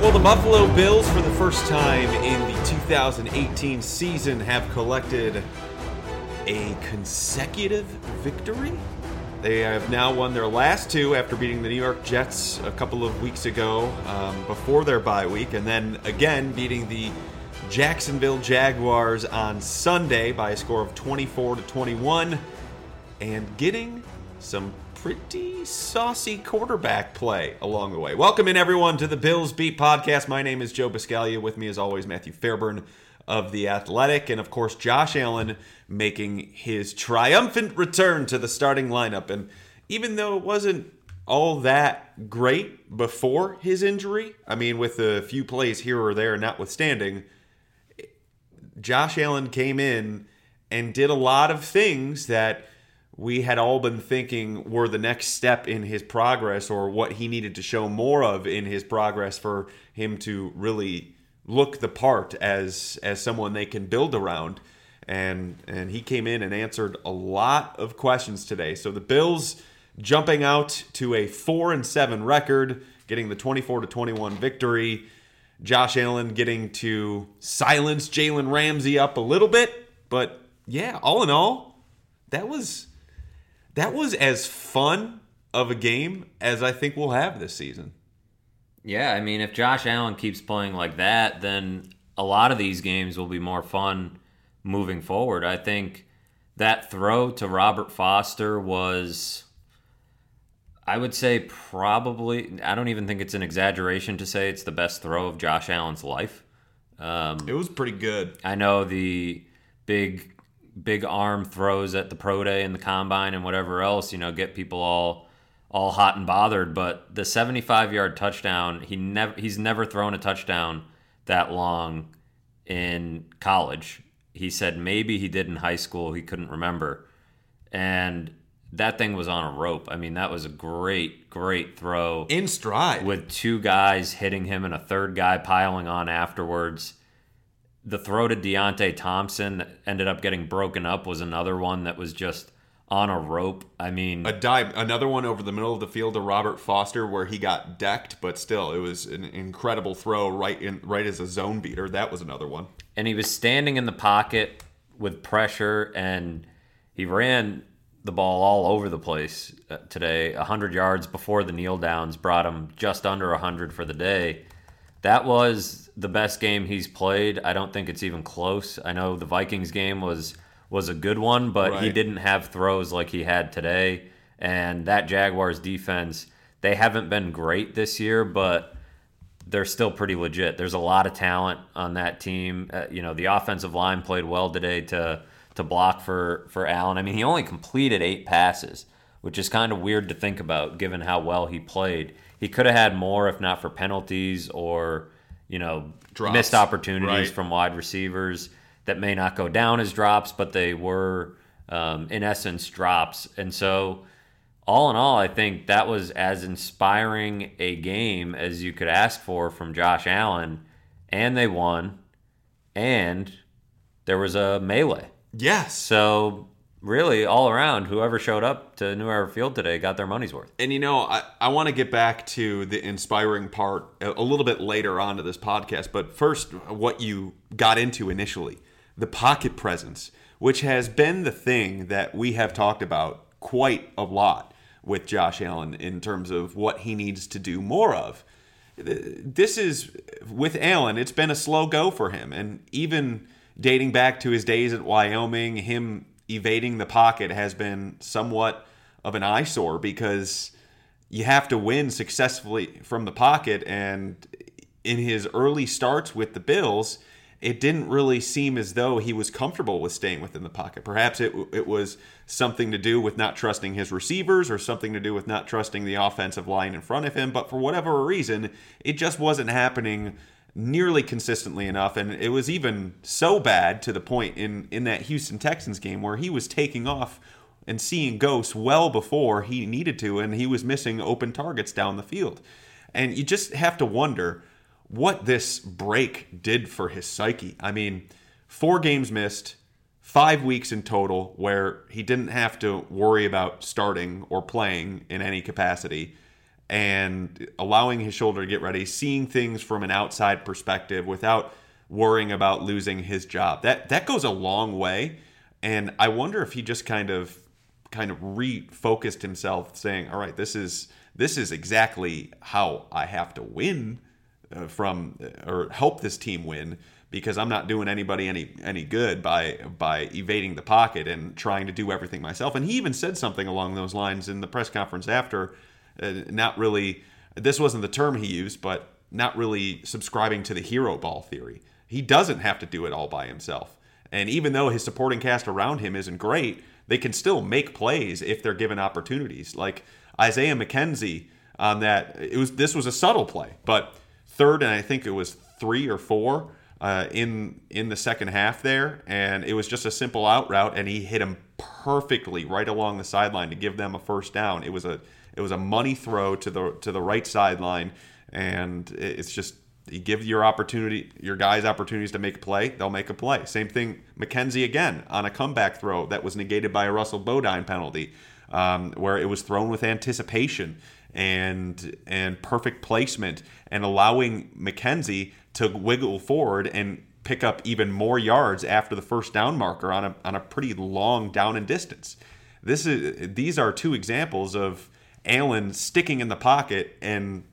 well, the Buffalo Bills, for the first time in the 2018 season, have collected a consecutive victory. They have now won their last two after beating the New York Jets a couple of weeks ago um, before their bye week, and then again beating the Jacksonville Jaguars on Sunday by a score of 24 to 21, and getting some pretty saucy quarterback play along the way. Welcome in everyone to the Bills Beat podcast. My name is Joe Buscaglia. With me as always Matthew Fairburn of the Athletic and of course Josh Allen making his triumphant return to the starting lineup and even though it wasn't all that great before his injury, I mean with a few plays here or there notwithstanding, Josh Allen came in and did a lot of things that we had all been thinking were the next step in his progress or what he needed to show more of in his progress for him to really look the part as as someone they can build around. And and he came in and answered a lot of questions today. So the bills jumping out to a 4 and 7 record getting the 24 to 21 victory. Josh allen getting to silence jalen ramsey up a little bit. But yeah all in all that was that was as fun of a game as I think we'll have this season. Yeah, I mean, if Josh Allen keeps playing like that, then a lot of these games will be more fun moving forward. I think that throw to Robert Foster was, I would say, probably, I don't even think it's an exaggeration to say it's the best throw of Josh Allen's life. Um, it was pretty good. I know the big big arm throws at the pro day and the combine and whatever else, you know, get people all all hot and bothered. But the 75 yard touchdown, he never he's never thrown a touchdown that long in college. He said maybe he did in high school, he couldn't remember. And that thing was on a rope. I mean, that was a great, great throw. In stride. With two guys hitting him and a third guy piling on afterwards the throw to Deonte Thompson that ended up getting broken up was another one that was just on a rope. I mean, a dive, another one over the middle of the field to Robert Foster where he got decked, but still, it was an incredible throw right in right as a zone beater. That was another one. And he was standing in the pocket with pressure, and he ran the ball all over the place uh, today. hundred yards before the kneel downs brought him just under hundred for the day. That was the best game he's played. I don't think it's even close. I know the Vikings game was was a good one, but right. he didn't have throws like he had today. And that Jaguars defense, they haven't been great this year, but they're still pretty legit. There's a lot of talent on that team. Uh, you know, the offensive line played well today to to block for for Allen. I mean, he only completed eight passes, which is kind of weird to think about given how well he played. He could have had more if not for penalties or you know, drops. missed opportunities right. from wide receivers that may not go down as drops, but they were, um, in essence, drops. And so, all in all, I think that was as inspiring a game as you could ask for from Josh Allen. And they won. And there was a melee. Yes. So really all around whoever showed up to new era field today got their money's worth. And you know i, I want to get back to the inspiring part a little bit later on to this podcast but first what you got into initially the pocket presence which has been the thing that we have talked about quite a lot with josh allen in terms of what he needs to do more of. This is with allen it's been a slow go for him and even dating back to his days at wyoming him evading the pocket has been somewhat of an eyesore because you have to win successfully from the pocket. And in his early starts with the Bills, it didn't really seem as though he was comfortable with staying within the pocket. Perhaps it, it was something to do with not trusting his receivers or something to do with not trusting the offensive line in front of him. But for whatever reason, it just wasn't happening nearly consistently enough. And it was even so bad to the point in, in that Houston Texans game where he was taking off and seeing ghosts well before he needed to, and he was missing open targets down the field. And you just have to wonder what this break did for his psyche. I mean, four games missed, five weeks in total where he didn't have to worry about starting or playing in any capacity and allowing his shoulder to get ready, seeing things from an outside perspective without worrying about losing his job. That that goes a long way. And I wonder if he just kind of kind of refocused himself saying, "All right, this is this is exactly how I have to win uh, from or help this team win because I'm not doing anybody any any good by by evading the pocket and trying to do everything myself." And he even said something along those lines in the press conference after uh, not really this wasn't the term he used, but not really subscribing to the hero ball theory. He doesn't have to do it all by himself. And even though his supporting cast around him isn't great, they can still make plays if they're given opportunities. Like Isaiah McKenzie on that, it was this was a subtle play, but third and I think it was three or four uh, in in the second half there, and it was just a simple out route, and he hit him perfectly right along the sideline to give them a first down. It was a it was a money throw to the to the right sideline, and it's just you give your opportunity, your guys opportunities to make a play, they'll make a play. Same thing, McKenzie again on a comeback throw that was negated by a Russell Bodine penalty, um, where it was thrown with anticipation and and perfect placement, and allowing McKenzie to wiggle forward and pick up even more yards after the first down marker on a on a pretty long down and distance. This is these are two examples of Allen sticking in the pocket and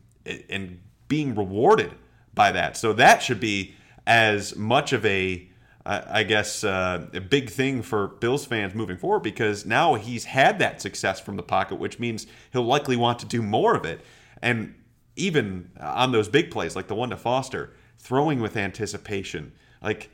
and being rewarded by that. So that should be as much of a, uh, guess, uh, a big thing for Bills fans moving forward because now he's had that success from the pocket, which means he'll likely want to do more of it. And even on those big plays, like the one to Foster, throwing with anticipation, like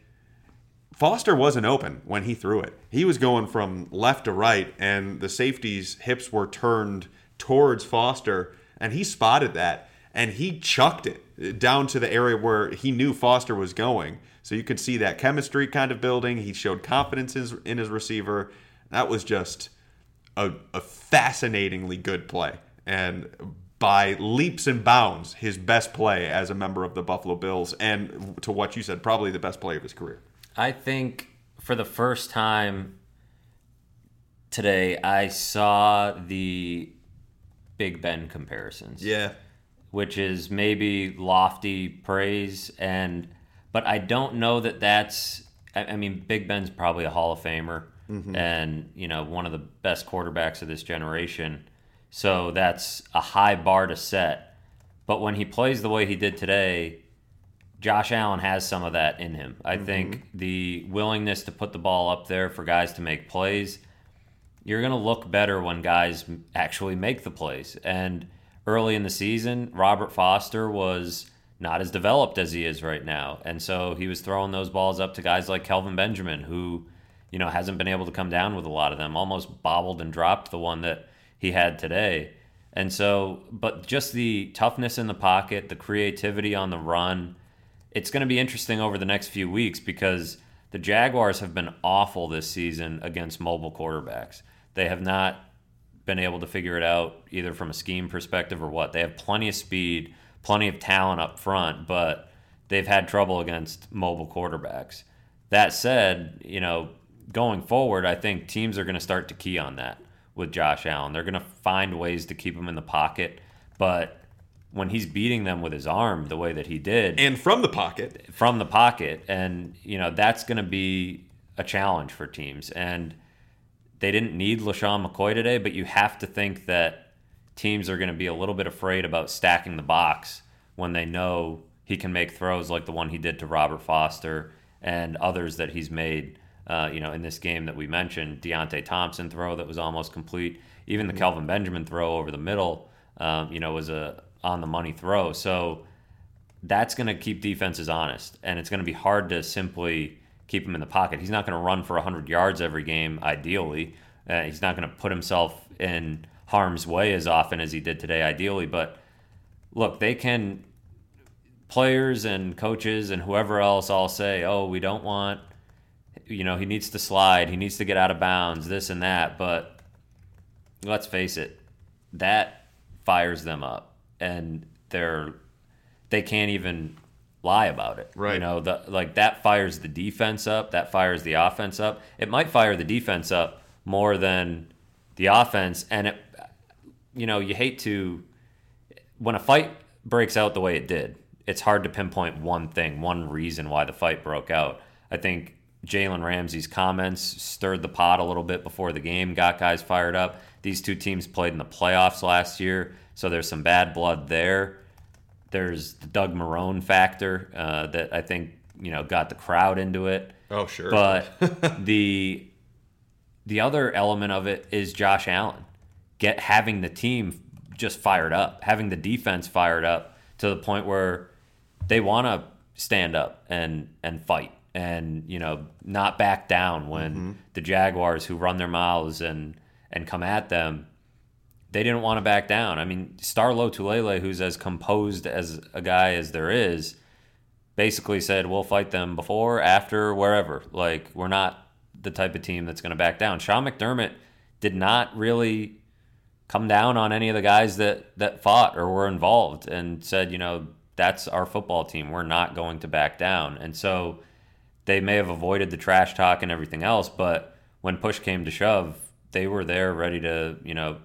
Foster wasn't open when he threw it. He was going from left to right, and the safety's hips were turned towards Foster, and he spotted that and he chucked it down to the area where he knew Foster was going. So you could see that chemistry kind of building. He showed confidence in his receiver. That was just a, a fascinatingly good play. And by leaps and bounds, his best play as a member of the Buffalo Bills. And to what you said, probably the best play of his career. I think for the first time today, I saw the Big Ben comparisons. Yeah which is maybe lofty praise and but I don't know that that's I, mean Big Ben's probably a Hall of Famer mm-hmm. and you know one of the best quarterbacks of this generation. So that's a high bar to set. But when he plays the way he did today, Josh Allen has some of that in him. I mm-hmm. think the willingness to put the ball up there for guys to make plays, you're going to look better when guys actually make the plays. And early in the season, Robert Foster was not as developed as he is right now. And so he was throwing those balls up to guys like Kelvin Benjamin, who, you know, hasn't been able to come down with a lot of them, almost bobbled and dropped the one that he had today. And so, but just the toughness in the pocket, the creativity on the run, it's going to be interesting over the next few weeks because the Jaguars have been awful this season against mobile quarterbacks. They have not been able to figure it out either from a scheme perspective or what. They have plenty of speed, plenty of talent up front, but they've had trouble against mobile quarterbacks. That said, you know, going forward, I think teams are going to start to key on that with Josh Allen. They're going to find ways to keep him in the pocket, but when he's beating them with his arm the way that he did and from the pocket, from the pocket, and you know, that's going to be a challenge for teams and they didn't need LeSean McCoy today, but you have to think that teams are going to be a little bit afraid about stacking the box when they know he can make throws like the one he did to Robert Foster and others that he's made. Uh, you know, in this game that we mentioned, Deonte Thompson throw that was almost complete. Even the mm-hmm. Kelvin Benjamin throw over the middle, um, you know, was a on the money throw. So that's going to keep defenses honest, and it's going to be hard to simply keep him in the pocket. He's not going to run for 100 yards every game, ideally. Uh, he's not going to put himself in harm's way as often as he did today, ideally. But look, they can, players and coaches and whoever else all say, oh, we don't want, you know, he needs to slide, he needs to get out of bounds, this and that. But let's face it, that fires them up. And they're, they can't even lie about it. Right. You know, the, like that fires the defense up, that fires the offense up. It might fire the defense up more than the offense. And it, you know, you hate to, when a fight breaks out the way it did, it's hard to pinpoint one thing, one reason why the fight broke out. I think Jalen Ramsey's comments stirred the pot a little bit before the game, got guys fired up. These two teams played in the playoffs last year, so there's some bad blood there. There's the Doug Marrone factor uh, that I think you know got the crowd into it. Oh sure. But the the other element of it is Josh Allen get having the team just fired up, having the defense fired up to the point where they want to stand up and and fight and you know not back down when mm-hmm. the Jaguars who run their mouths and and come at them they didn't want to back down. I mean, Star Lotulelei, who's as composed as a guy as there is, basically said, "We'll fight them before, after, wherever. Like we're not the type of team that's going to back down." Sean McDermott did not really come down on any of the guys that that fought or were involved, and said, "You know, that's our football team. We're not going to back down." And so they may have avoided the trash talk and everything else, but when push came to shove, they were there ready to, you know,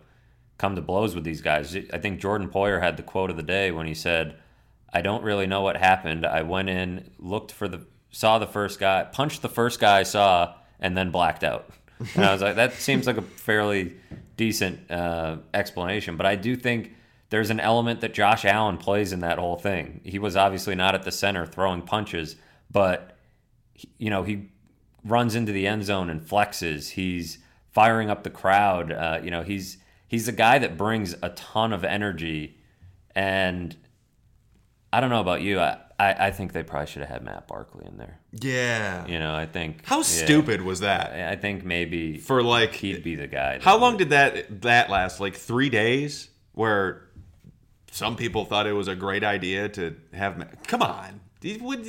come to blows with these guys. I think Jordan Poyer had the quote of the day when he said, I don't really know what happened. I went in, looked for the, saw the first guy, punched the first guy I saw, and then blacked out. And I was like, that seems like a fairly decent uh, explanation. But I do think there's an element that Josh Allen plays in that whole thing. He was obviously not at the center throwing punches, but you know, he runs into the end zone and flexes. He's firing up the crowd. Uh, you know, he's he's a guy that brings a ton of energy. And I don't know about you. I, I, I think they probably should have had Matt Barkley in there. Yeah. You know, I think. How stupid was that? I think maybe for like he'd be the guy. How long did that that last? Like three days, where some people thought it was a great idea to have. Come on, what,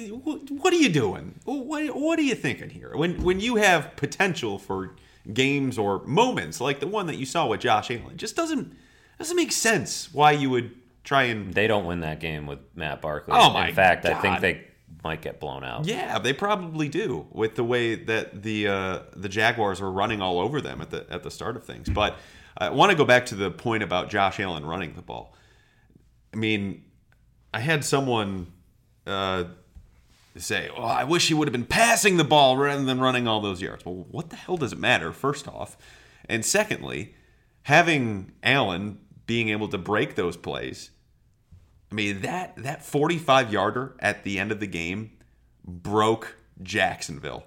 what are you doing? What, what are you thinking here? When when you have potential for games or moments like the one that you saw with Josh Allen, just doesn't doesn't make sense why you would try and. They don't win that game with Matt Barkley. Oh my! In fact, God. I think they might get blown out. Yeah, they probably do with the way that the uh, the Jaguars were running all over them at the at the start of things. But I want to go back to the point about Josh Allen running the ball. I mean, I had someone uh, say, "Oh, I wish he would have been passing the ball rather than running all those yards." Well, what the hell does it matter? First off, and secondly, having Allen being able to break those plays. I mean that that 45 yarder at the end of the game broke Jacksonville.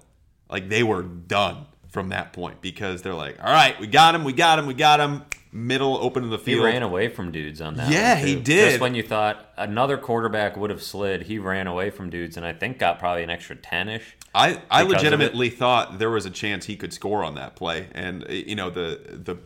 Like they were done from that point because they're like, all right, we got him, we got him, we got him. Middle open in the field. He ran away from dudes on that. Yeah, he did. Just when you thought another quarterback would have slid, he ran away from dudes, and I think got probably an extra ten ish. I I legitimately thought there was a chance he could score on that play, and eh, you know the the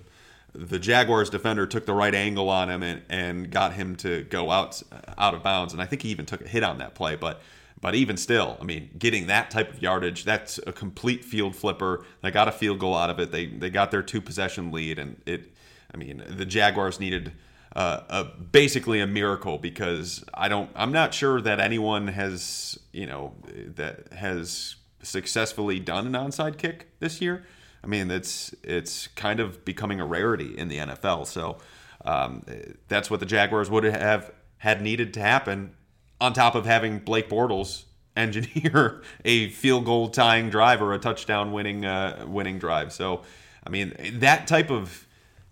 the Jaguars defender took the right angle on him and, and got him to go out out of bounds, and I think he even took a hit on that play, but but even still, I mean, getting that type of yardage, that's a complete field flipper. They got a field goal out of it. They they got their two possession lead, and it. I mean, the Jaguars needed uh, a basically a miracle because I don't. I'm not sure that anyone has you know that has successfully done an onside kick this year. I mean, it's it's kind of becoming a rarity in the NFL. So um, that's what the Jaguars would have had needed to happen on top of having Blake Bortles engineer a field goal tying drive or a touchdown winning uh, winning drive. So, I mean, that type of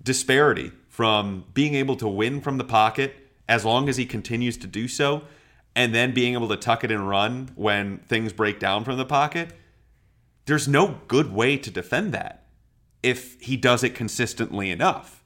disparity from being able to win from the pocket as long as he continues to do so, and then being able to tuck it and run when things break down from the pocket. There's no good way to defend that if he does it consistently enough.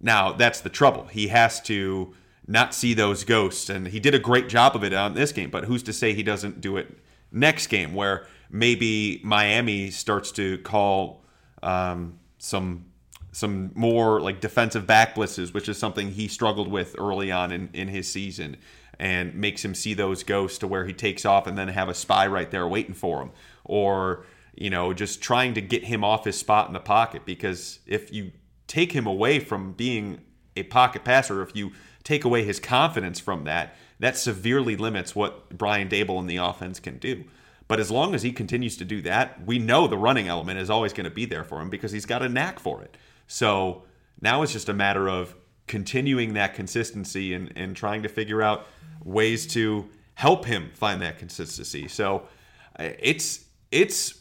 Now, that's the trouble. He has to not see those ghosts. And he did a great job of it on this game, but who's to say he doesn't do it next game where maybe Miami starts to call um, some some more like defensive back blitzes, which is something he struggled with early on in, in his season, and makes him see those ghosts to where he takes off and then have a spy right there waiting for him. Or, you know, just trying to get him off his spot in the pocket. Because if you take him away from being a pocket passer, if you take away his confidence from that, that severely limits what Brian Daboll and the offense can do. But as long as he continues to do that, we know the running element is always going to be there for him because he's got a knack for it. So now it's just a matter of continuing that consistency and, and trying to figure out ways to help him find that consistency. So uh, it's it's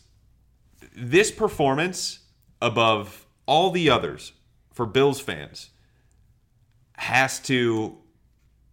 this performance above all the others for Bills fans has to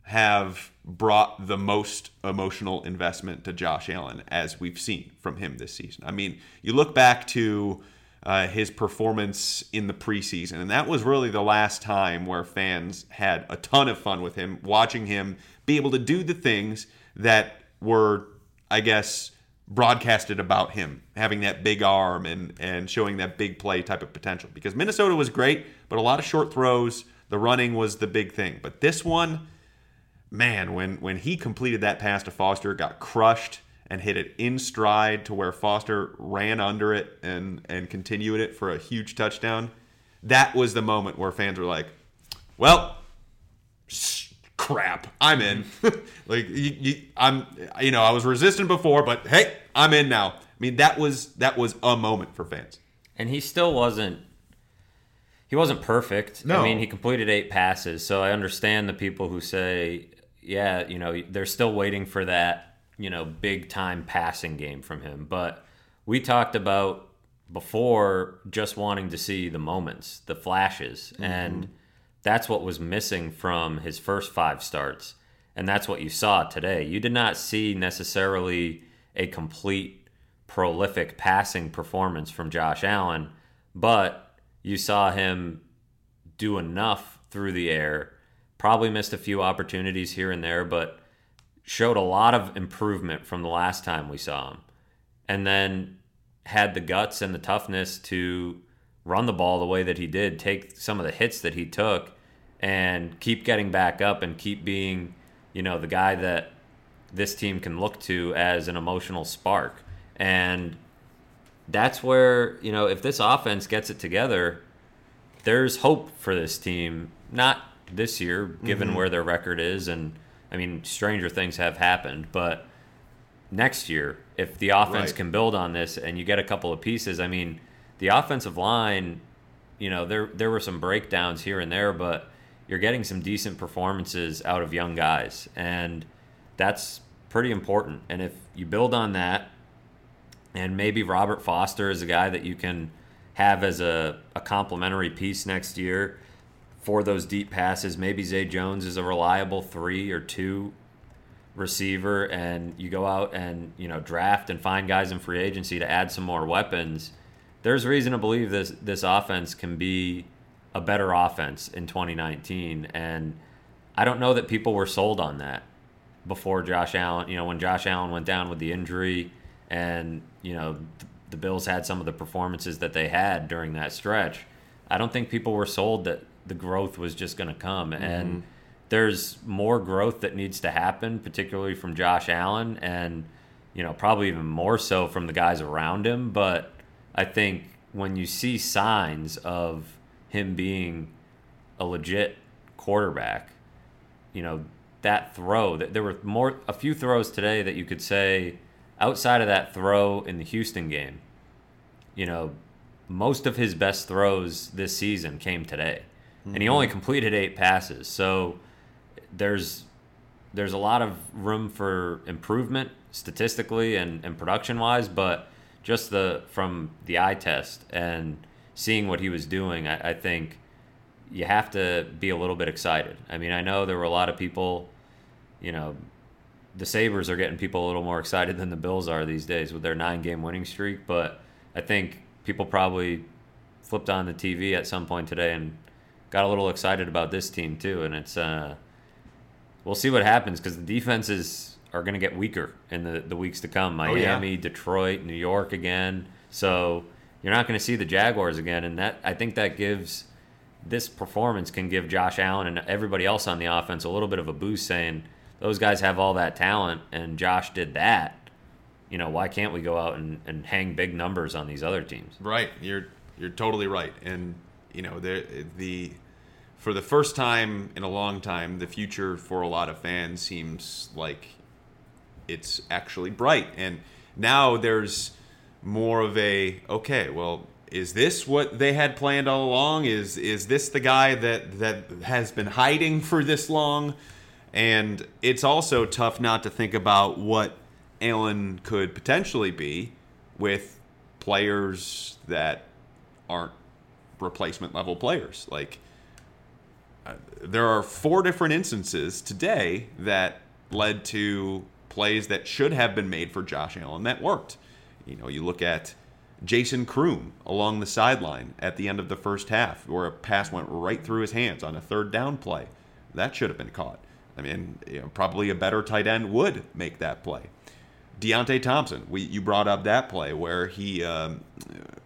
have brought the most emotional investment to Josh Allen as we've seen from him this season. I mean, you look back to uh, his performance in the preseason, and that was really the last time where fans had a ton of fun with him, watching him be able to do the things that were, I guess, broadcasted about him having that big arm and and showing that big play type of potential. Because Minnesota was great but a lot of short throws the running was the big thing. But this one man when when he completed that pass to Foster got crushed and hit it in stride to where Foster ran under it and and continued it for a huge touchdown that was the moment where fans were like well crap, I'm in. like you, you, I'm, you know, I was resistant before, but hey, I'm in now. I mean, that was that was a moment for fans. And he still wasn't. He wasn't perfect. No. I mean, he completed eight passes, so I understand the people who say, "Yeah, you know, they're still waiting for that, you know, big time passing game from him." But we talked about before just wanting to see the moments, the flashes, mm-hmm. and that's what was missing from his first five starts. And that's what you saw today. You did not see necessarily a complete, prolific passing performance from Josh Allen, but you saw him do enough through the air. Probably missed a few opportunities here and there, but showed a lot of improvement from the last time we saw him. And then had the guts and the toughness to run the ball the way that he did, take some of the hits that he took, and keep getting back up and keep being, you know, the guy that this team can look to as an emotional spark. And that's where, you know, if this offense gets it together, there's hope for this team. Not this year, given mm-hmm. where their record is. And, I mean, stranger things have happened, but next year, if the offense right. can build on this and you get a couple of pieces, I mean, the offensive line, you know, there there were some breakdowns here and there, but you're getting some decent performances out of young guys, and that's pretty important. And if you build on that, and maybe Robert Foster is a guy that you can have as a, a complementary piece next year for those deep passes. Maybe Zay Jones is a reliable three or two receiver, and you go out and you know draft and find guys in free agency to add some more weapons. There's reason to believe this this offense can be a better offense in 2019. And I don't know that people were sold on that before Josh Allen. You know, when Josh Allen went down with the injury, and you know the Bills had some of the performances that they had during that stretch. I don't think people were sold that the growth was just going to come, mm-hmm. and there's more growth that needs to happen, particularly from Josh Allen, and you know probably even more so from the guys around him. But I think when you see signs of him being a legit quarterback, you know, that throw, that there were more a few throws today that you could say outside of that throw in the Houston game, you know, most of his best throws this season came today. Mm-hmm. And he only completed 8 passes. So there's there's a lot of room for improvement statistically and, and production wise, but just the from the eye test and seeing what he was doing, I, I think you have to be a little bit excited. I mean, I know there were a lot of people, you know, the Sabres are getting people a little more excited than the Bills are these days with their nine game winning streak, but I think people probably flipped on the TV at some point today and got a little excited about this team too. And it's, uh, we'll see what happens because the defenses are going to get weaker in the, the weeks to come. Miami, oh, yeah. Detroit, New York again. So, you're not going to see the Jaguars again, and that I think that gives this performance can give Josh Allen and everybody else on the offense a little bit of a boost, saying those guys have all that talent, and Josh did that. You know, why can't we go out and, and hang big numbers on these other teams? Right, you're you're totally right, and you know the the for the first time in a long time, the future for a lot of fans seems like it's actually bright, and now there's more of a okay, well, is this what they had planned all along? Is is this the guy that that has been hiding for this long? And it's also tough not to think about what Allen could potentially be with players that aren't replacement level players. Like there are four different instances today that led to plays that should have been made for Josh Allen that worked. You know, you look at Jason Croom along the sideline at the end of the first half, where a pass went right through his hands on a third down play. That should have been caught. I mean, you know, probably a better tight end would make that play. Deonte Thompson, we you brought up that play where he um,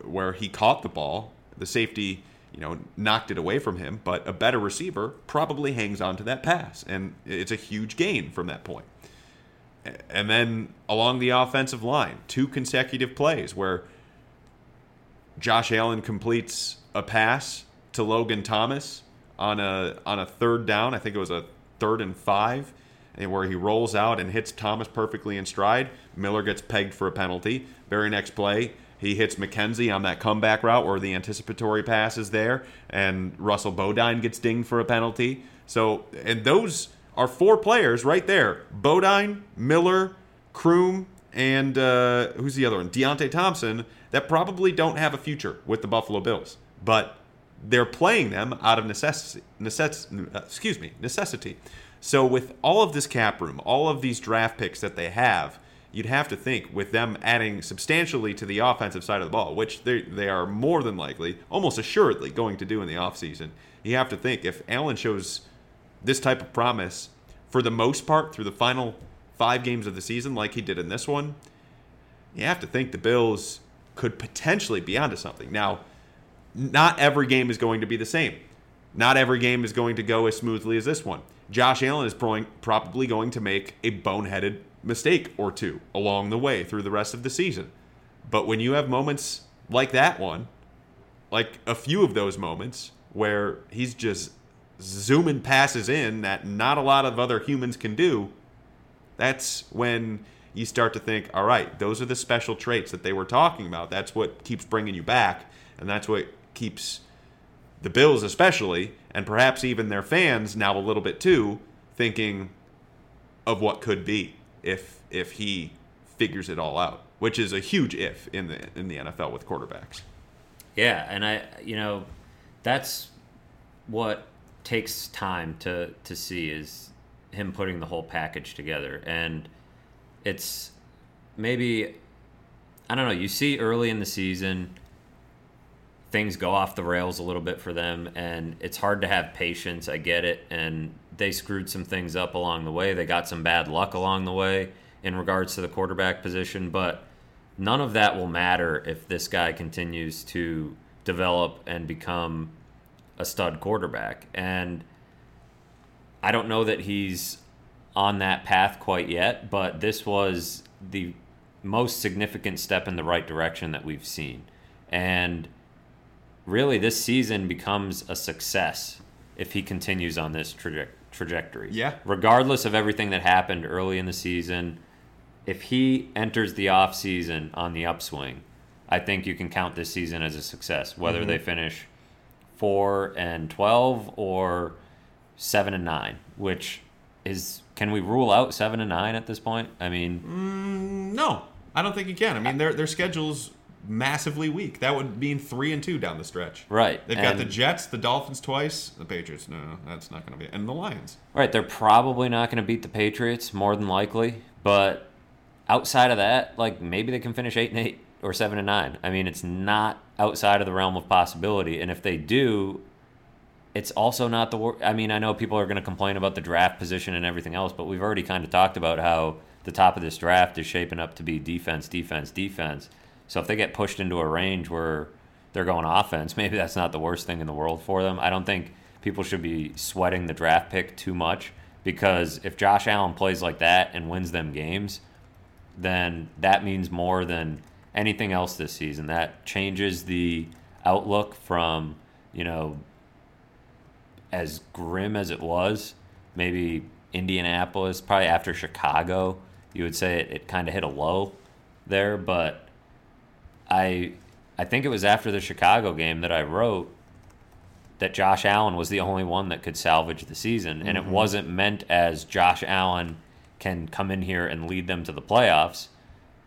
where he caught the ball, the safety you know knocked it away from him, but a better receiver probably hangs on to that pass, and it's a huge gain from that point. And then along the offensive line, two consecutive plays where Josh Allen completes a pass to Logan Thomas on a on a third down. I think it was a third and five, and where he rolls out and hits Thomas perfectly in stride. Miller gets pegged for a penalty. Very next play, he hits McKenzie on that comeback route where the anticipatory pass is there, and Russell Bodine gets dinged for a penalty. So, and those are four players right there: Bodine, Miller, Croom, and uh, who's the other one? Deonte Thompson. That probably don't have a future with the Buffalo Bills, but they're playing them out of necessity. Necess- excuse me, necessity. So with all of this cap room, all of these draft picks that they have, you'd have to think with them adding substantially to the offensive side of the ball, which they they are more than likely, almost assuredly going to do in the offseason. You have to think if Allen shows this type of promise for the most part through the final 5 games of the season like he did in this one, you have to think the Bills could potentially be onto something. Now, not every game is going to be the same. Not every game is going to go as smoothly as this one. Josh Allen is probably going to make a boneheaded mistake or two along the way through the rest of the season. But when you have moments like that one, like a few of those moments where he's just zooming passes in that not a lot of other humans can do, that's when you start to think, all right, those are the special traits that they were talking about. That's what keeps bringing you back, and that's what keeps the Bills, especially, and perhaps even their fans now a little bit too, thinking of what could be if if he figures it all out, which is a huge if in the in the NFL with quarterbacks. Yeah, and I you know that's what takes time to to see is him putting the whole package together and it's maybe I don't know, you see early in the season things go off the rails a little bit for them and it's hard to have patience i get it and they screwed some things up along the way. They got some bad luck along the way in regards to the quarterback position but none of that will matter if this guy continues to develop and become a stud quarterback. And i don't know that he's on that path quite yet but this was the most significant step in the right direction that we've seen. And really this season becomes a success if he continues on this traje- trajectory. Yeah. Regardless of everything that happened early in the season, if he enters the off season on the upswing, I think you can count this season as a success, whether mm-hmm. they finish four and twelve or seven and nine, which is can we rule out seven and nine at this point? I mean, mm, no, I don't think you can. I mean, their their schedules massively weak. That would mean three and two down the stretch. Right. They've got the Jets, the Dolphins twice, the Patriots. No, that's not going to be, and the Lions. Right. They're probably not going to beat the Patriots, more than likely. But outside of that, like maybe they can finish eight and eight or seven and nine. I mean, it's not outside of the realm of possibility. And if they do, it's also not the. Wor- I mean, I know people are going to complain about the draft position and everything else, but we've already kind of talked about how the top of this draft is shaping up to be defense, defense, defense so if they get pushed into a range where they're going offense, maybe that's not the worst thing in the world for them. I don't think people should be sweating the draft pick too much because if Josh Allen plays like that and wins them games, then that means more than anything else this season. That changes the outlook from, you know, as grim as it was, maybe Indianapolis, probably after Chicago, you would say it, it kind of hit a low there, but I I think it was after the Chicago game that I wrote that Josh Allen was the only one that could salvage the season. And it mm-hmm. wasn't meant as Josh Allen can come in here and lead them to the playoffs.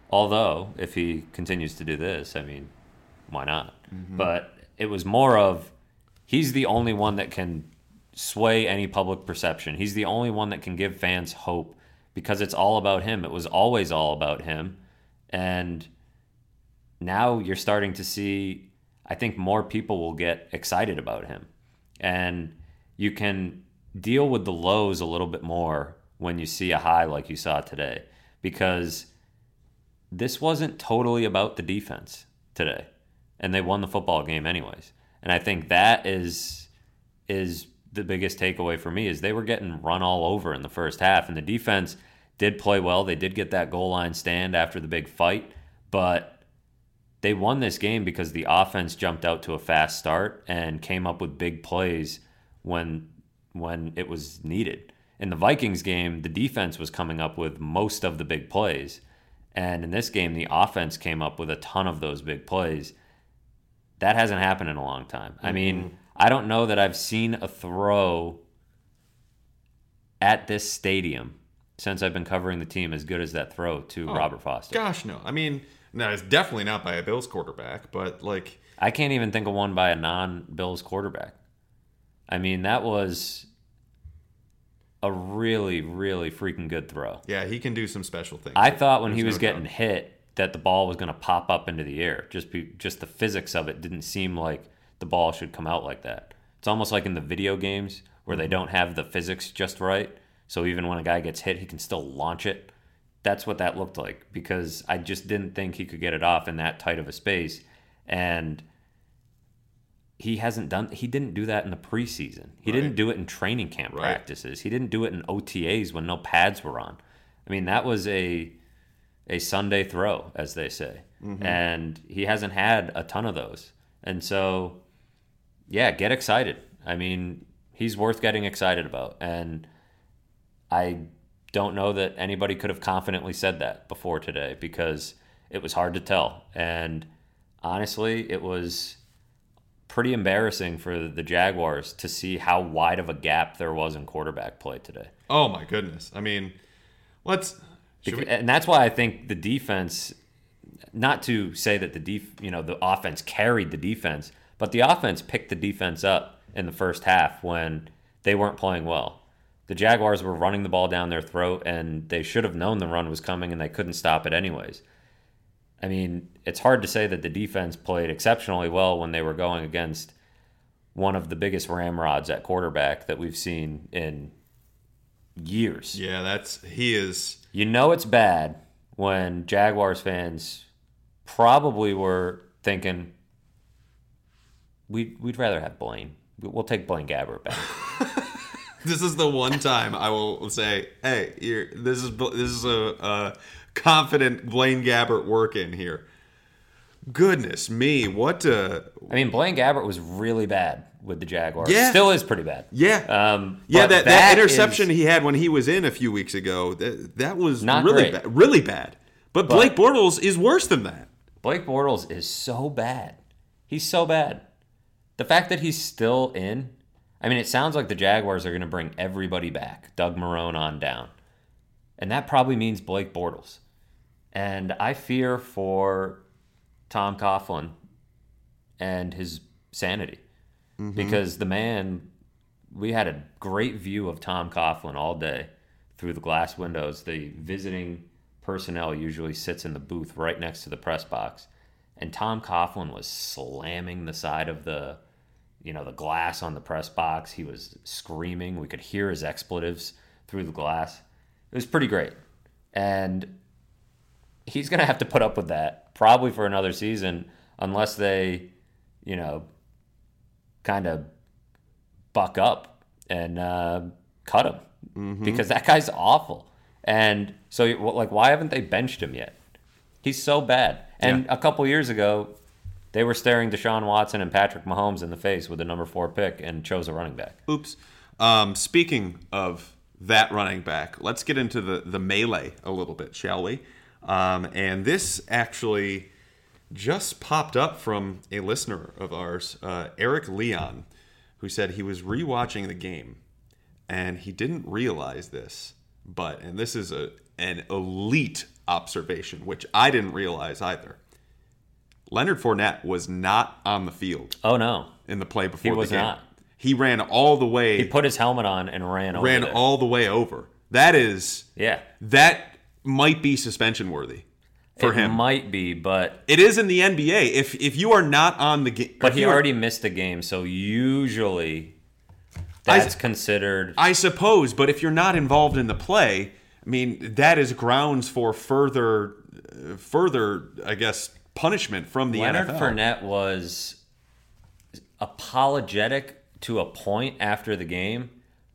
Although, if he continues to do this, I mean, why not? Mm-hmm. But it was more of he's the only one that can sway any public perception. He's the only one that can give fans hope because it's all about him. It was always all about him. And now you're starting to see, I think more people will get excited about him. And you can deal with the lows a little bit more when you see a high like you saw today because this wasn't totally about the defense today. And they won the football game anyways. And I think that is is the biggest takeaway for me is they were getting run all over in the first half and the defense did play well. They did get that goal line stand after the big fight, but they won this game because the offense jumped out to a fast start and came up with big plays when when it was needed. In the Vikings game, the defense was coming up with most of the big plays. And in this game, the offense came up with a ton of those big plays. That hasn't happened in a long time. I mean, mm-hmm. I don't know that I've seen a throw at this stadium since I've been covering the team as good as that throw to oh, Robert Foster. Gosh, no. I mean, no, it's definitely not by a Bills quarterback, but like, I can't even think of one by a non Bills quarterback. I mean, that was a really, really freaking good throw. yeah, he can do some special things. I thought when he was no getting doubt. hit that the ball was going to pop up into the air. Just be, just the physics of it didn't seem like the ball should come out like that. It's almost like in the video games where Mm-hmm. they don't have the physics just right. So even when a guy gets hit, he can still launch it. That's what that looked like because I just didn't think he could get it off in that tight of a space. And he hasn't done he didn't do that in the preseason. He didn't do it in training camp Right. practices. He didn't do it in OTAs when no pads were on. I mean, that was a a Sunday throw, as they say. Mm-hmm. And he hasn't had a ton of those. And so yeah, get excited. I mean, he's worth getting excited about. And I don't know that anybody could have confidently said that before today because it was hard to tell. And honestly, it was pretty embarrassing for the Jaguars to see how wide of a gap there was in quarterback play today. Oh my goodness. I mean, let's. We, and that's why I think the defense, not to say that the def, you know, the offense carried the defense, but the offense picked the defense up in the first half when they weren't playing well. The Jaguars were running the ball down their throat, and they should have known the run was coming, and they couldn't stop it anyways. I mean, it's hard to say that the defense played exceptionally well when they were going against one of the biggest ramrods at quarterback that we've seen in years. yeah, that's he is. You know it's bad when Jaguars fans probably were thinking we'd, we'd rather have Blaine. We'll take Blaine Gabbert back. This is the one time I will say, "Hey, you're, this is this is a, a confident Blaine Gabbert work in here." Goodness me, what? Uh, I mean, Blaine Gabbert was really bad with the Jaguars. Yeah. Still is pretty bad. yeah, Um, yeah. but That, that, interception he had when he was in a few weeks ago, that, that was Not really great. bad, really bad. But, Blake Bortles is worse than that. Blake Bortles is so bad. He's so bad. The fact that he's still in, I mean, it sounds like the Jaguars are going to bring everybody back, Doug Marrone on down. And that probably means Blake Bortles. And I fear for Tom Coughlin and his sanity. Mm-hmm. Because the man, we had a great view of Tom Coughlin all day through the glass windows. The visiting personnel usually sits in the booth right next to the press box. And Tom Coughlin was slamming the side of the, you know, the glass on the press box. He was screaming. We could hear his expletives through the glass. It was pretty great. And he's going to have to put up with that probably for another season unless they, you know, kind of buck up and uh, cut him because that guy's awful. And so, like, why haven't they benched him yet? He's so bad. And a couple years ago, they were staring Deshaun Watson and Patrick Mahomes in the face with the number four pick and chose a running back. Oops. Um, speaking of that running back, let's get into the, the melee a little bit, shall we? Um, and this actually, just popped up from a listener of ours, uh, Eric Leon, who said he was rewatching the game and he didn't realize this, but and this is a an elite observation, which I didn't realize either. Leonard Fournette was not on the field Oh no, in the play before was the game. He was not. He ran all the way. he put his helmet on and ran. Ran all the way over. That is Yeah, that might be suspension worthy for him. it him. might be, but it is in the NBA. If if you are not on the game, but he already missed the game, so usually I- that's considered. I suppose, but if you're not involved in the play, I mean, that is grounds for further, further, I guess, punishment from the Leonard NFL. Fournette was apologetic to a point after the game,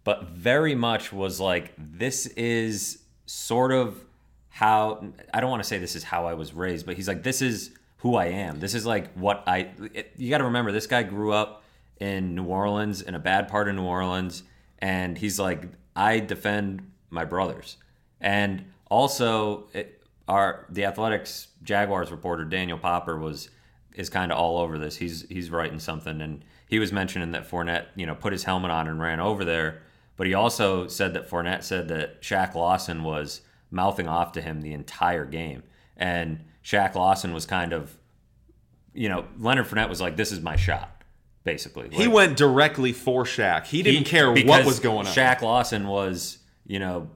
but very much was like, this is sort of how I don't want to say this is how I was raised, but he's like, this is who I am. This is like what I. It, you got to remember, this guy grew up in New Orleans, in a bad part of New Orleans, and he's like, I defend my brothers, and also it, our the Athletics Jaguars reporter Daniel Popper was is kind of all over this. He's he's writing something, and he was mentioning that Fournette, you know, put his helmet on and ran over there. But he also said that Fournette said that Shaq Lawson was mouthing off to him the entire game, and Shaq Lawson was kind of, you know, Leonard Fournette was like, "This is my shot," basically. he went directly for Shaq. He didn't he- care what was going on. Shaq Lawson was, you know,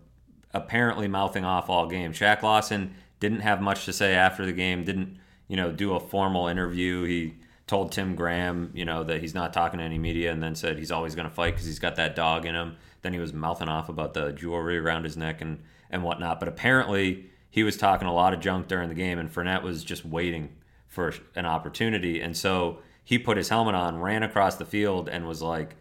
apparently mouthing off all game. Shaq Lawson didn't have much to say after the game. Didn't, you know, do a formal interview. He told Tim Graham, you know, that he's not talking to any media, and then said he's always going to fight because he's got that dog in him. Then he was mouthing off about the jewelry around his neck and and whatnot. But apparently, he was talking a lot of junk during the game, and Fournette was just waiting for an opportunity, and so he put his helmet on, ran across the field, and was like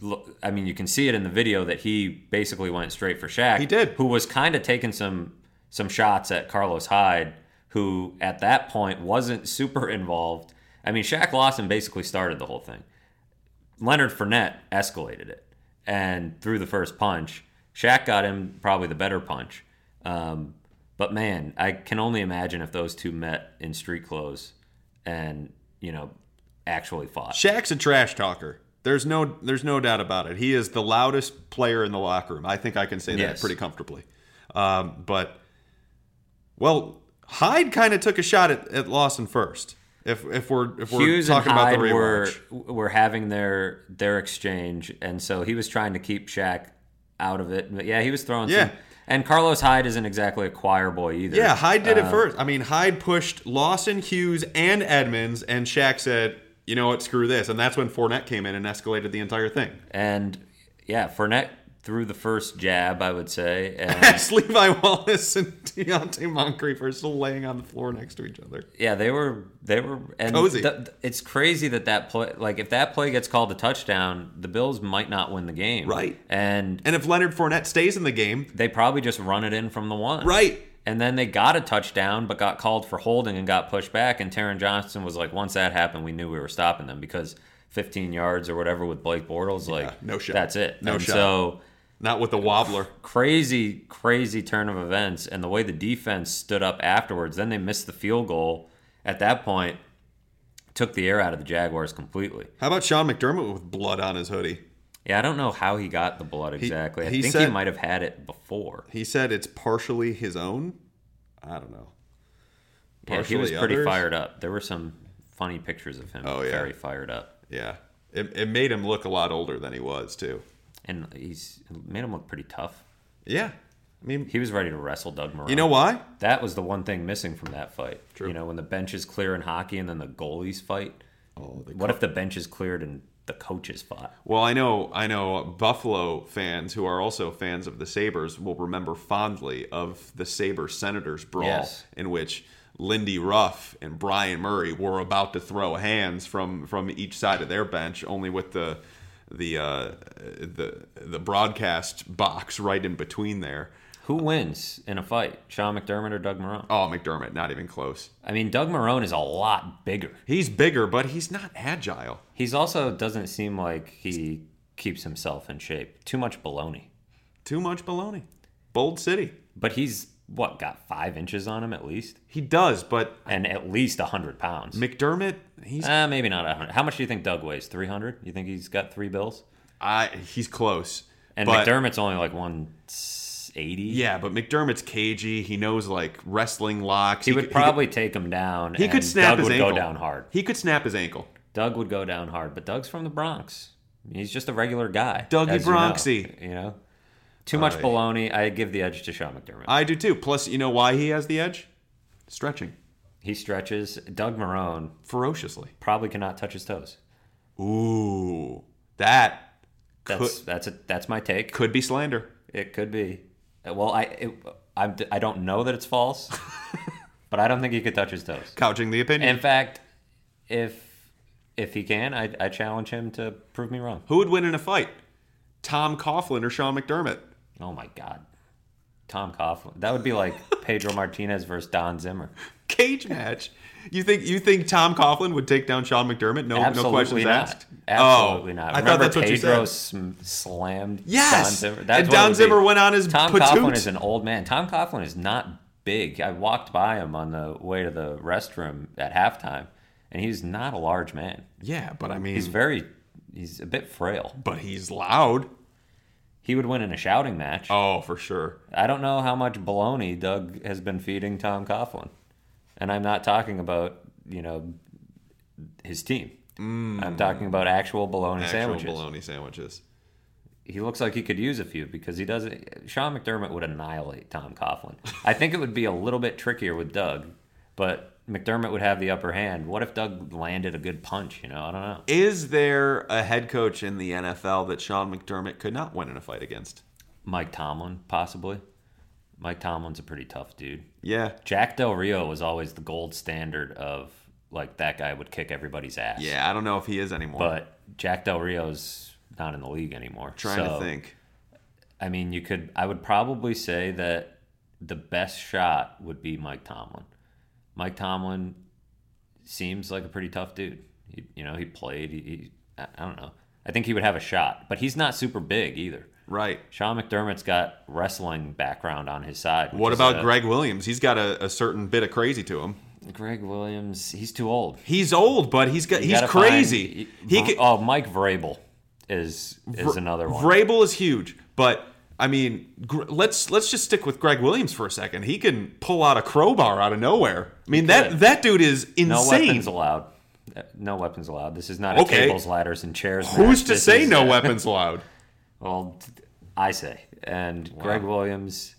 look, I mean, you can see it in the video that he basically went straight for Shaq. He did. Who was kind of taking some some shots at Carlos Hyde, who at that point wasn't super involved. I mean, Shaq Lawson basically started the whole thing. Leonard Fournette escalated it and threw the first punch. Shaq got him probably the better punch. Um, but man, I can only imagine if those two met in street clothes and, you know, actually fought. Shaq's a trash talker. There's no there's no doubt about it. He is the loudest player in the locker room. I think I can say that Yes. pretty comfortably. Um, but well, Hyde kind of took a shot at, at Lawson first. If if we're if we're Hughes and talking about the were rewatch. were having their their exchange, and so he was trying to keep Shaq out of it. But yeah, he was throwing. Yeah. Some, and Carlos Hyde isn't exactly a choir boy either. Yeah, Hyde did it Uh, first. I mean, Hyde pushed Lawson, Hughes, and Edmunds, and Shaq said, "You know what? Screw this." And that's when Fournette came in and escalated the entire thing. And yeah, Fournette threw the first jab, I would say, and As Levi Wallace and Donte Moncrief are still laying on the floor next to each other. yeah, they were they were and Cozy. th- it's crazy that that play, like if that play gets called a touchdown, the Bills might not win the game, Right. And And if Leonard Fournette stays in the game, they probably just run it in from the one, right? And then they got a touchdown, but got called for holding and got pushed back. And Taron Johnson was like, once that happened, we knew we were stopping them because 15 yards or whatever with Blake Bortles, like, no shot. That's it. No and shot. So Not with the wobbler. crazy, crazy turn of events, and the way the defense stood up afterwards. Then they missed the field goal. At that point, took the air out of the Jaguars completely. How about Sean McDermott with blood on his hoodie? Yeah, I don't know how he got the blood exactly. I he think he might have had it before. He said it's partially his own. I don't know. Yeah, he was Partially pretty others? fired up. There were some funny pictures of him. Oh, yeah. very fired up. Yeah, it, it made him look a lot older than he was too. And he's made him look pretty tough. Yeah, I mean, He was ready to wrestle Doug Marrone. you know why? that was the one thing missing from that fight. True. You know, when the bench is clear in hockey and then the goalies fight. Oh, the What if the bench is cleared and the coaches fought? Well, I know, I know. Buffalo fans who are also fans of the Sabres will remember fondly of the Sabre Senators brawl, Yes. in which Lindy Ruff and Bryan Murray were about to throw hands from from each side of their bench, only with the the uh, the the broadcast box right in between there. Who wins in a fight, Sean McDermott or Doug Marrone? Oh, McDermott, not even close. I mean, Doug Marrone is a lot bigger. He's bigger, but he's not agile. He's also doesn't seem like he keeps himself in shape. Too much baloney. Too much baloney. Bold city. But he's what got five inches on him at least, He does, but and at least hundred pounds. McDermott, he's Uh, maybe not a hundred. How much do you think Doug weighs? Three hundred? You think he's got three bills? I he's close. And but, McDermott's only like one eighty. Yeah, but McDermott's cagey. He knows like wrestling locks. he would could- probably take him down. He, and could snap Doug his would ankle. go down hard. He could snap his ankle. Doug would go down hard, but Doug's from the Bronx. He's just a regular guy. Dougie as you know, Bronxy. You know, too much baloney. I give the edge to Sean McDermott. I do too. Plus, you know why he has the edge? Stretching he stretches. Doug Marrone ferociously. probably cannot touch his toes. Ooh, that That's could, that's a that's my take. could be slander. It could be. Well, I it, I'm, I don't know that it's false, but I don't think he could touch his toes. Couching the opinion. In fact, if if he can, I, I challenge him to prove me wrong. Who would win in a fight? Tom Coughlin or Sean McDermott? Oh my God, Tom Coughlin. That would be like Pedro Martinez versus Don Zimmer. Cage match. You think you think Tom Coughlin would take down Sean McDermott? No, no questions not. asked. Absolutely oh, not. I Remember thought that's what Pedro you said. slammed Yes, Don Zimmer. That's and what Don Zimmer be. went on his Tom patoot. Coughlin is an old man. Tom Coughlin is not big. I walked by him on the way to the restroom at halftime, and he's not a large man. Yeah, but I mean, He's very, he's a bit frail. but he's loud. He would win in a shouting match. Oh, for sure. I don't know how much baloney Doug has been feeding Tom Coughlin, and I'm not talking about you know his team. I'm talking about actual bologna Mm. Actual sandwiches. bologna sandwiches. He looks like he could use a few because he doesn't. Sean McDermott would annihilate Tom Coughlin. I think it would be a little bit trickier with Doug, but McDermott would have the upper hand. What if Doug landed a good punch? You know, I don't know. Is there a head coach in the NFL that Sean McDermott could not win in a fight against? Mike Tomlin, possibly. Mike Tomlin's a pretty tough dude. Yeah. Jack Del Rio was always the gold standard of like that guy would kick everybody's ass. Yeah, I don't know if he is anymore. But Jack Del Rio's not in the league anymore. trying to think. I mean, you could. I would probably say that the best shot would be Mike Tomlin. Mike Tomlin seems like a pretty tough dude. He, you know, he played. He, he, I don't know. I think he would have a shot, but he's not super big either. Right. Sean McDermott's got wrestling background on his side. What about a- Gregg Williams? He's got a, a certain bit of crazy to him. Gregg Williams? He's too old. He's old, but he's got You he's crazy. find- he could, oh, Mike Vrabel is is another one. Vrabel is huge, but I mean, gr- let's let's just stick with Gregg Williams for a second. He can pull out a crowbar out of nowhere. I mean, that that dude is insane. no weapons allowed. No weapons allowed. This is not a Okay. tables, ladders, and chairs. Who's match. to This say is, no weapons allowed? Well, I say. And Gregg Williams,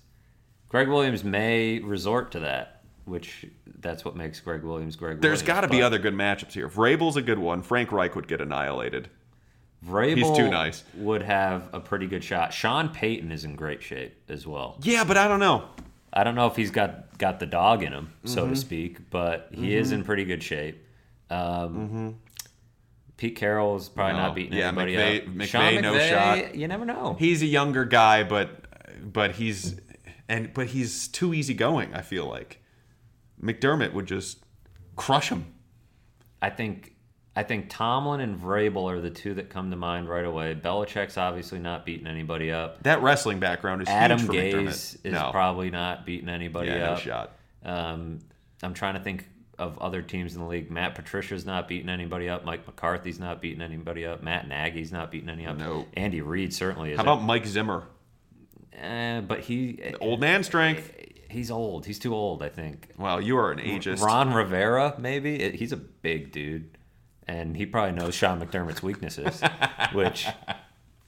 Gregg Williams may resort to that, which that's what makes Gregg Williams Gregg. There's got to be other good matchups here. Vrabel's a good one. Frank Reich would get annihilated. Vrabel he's too nice. Would have a pretty good shot. Sean Payton is in great shape as well. Yeah, but I don't know. I don't know if he's got got the dog in him, so Mm-hmm. to speak, but he is in pretty good shape. Um, Pete Carroll's probably. No. not beating Yeah, anybody McVay- up. McVay, Sean no shot. You never know. He's a younger guy, but but he's and but he's too easygoing. I feel like McDermott would just crush him. I think I think Tomlin and Vrabel are the two that come to mind right away. Belichick's obviously not beating anybody up. That wrestling background is Adam huge McDermott. is no. probably not beating anybody yeah, no up. shot. Um, I'm trying to think of other teams in the league. Matt Patricia's not beating anybody up. Mike McCarthy's not beating anybody up. Matt Nagy's not beating any up. No. Andy Reid certainly is. How about Mike Zimmer? Eh, but he Old man strength. he's old. He's too old, I think. Well, you are an ageist. Ron Rivera, maybe he's a big dude, and he probably knows Sean McDermott's weaknesses, which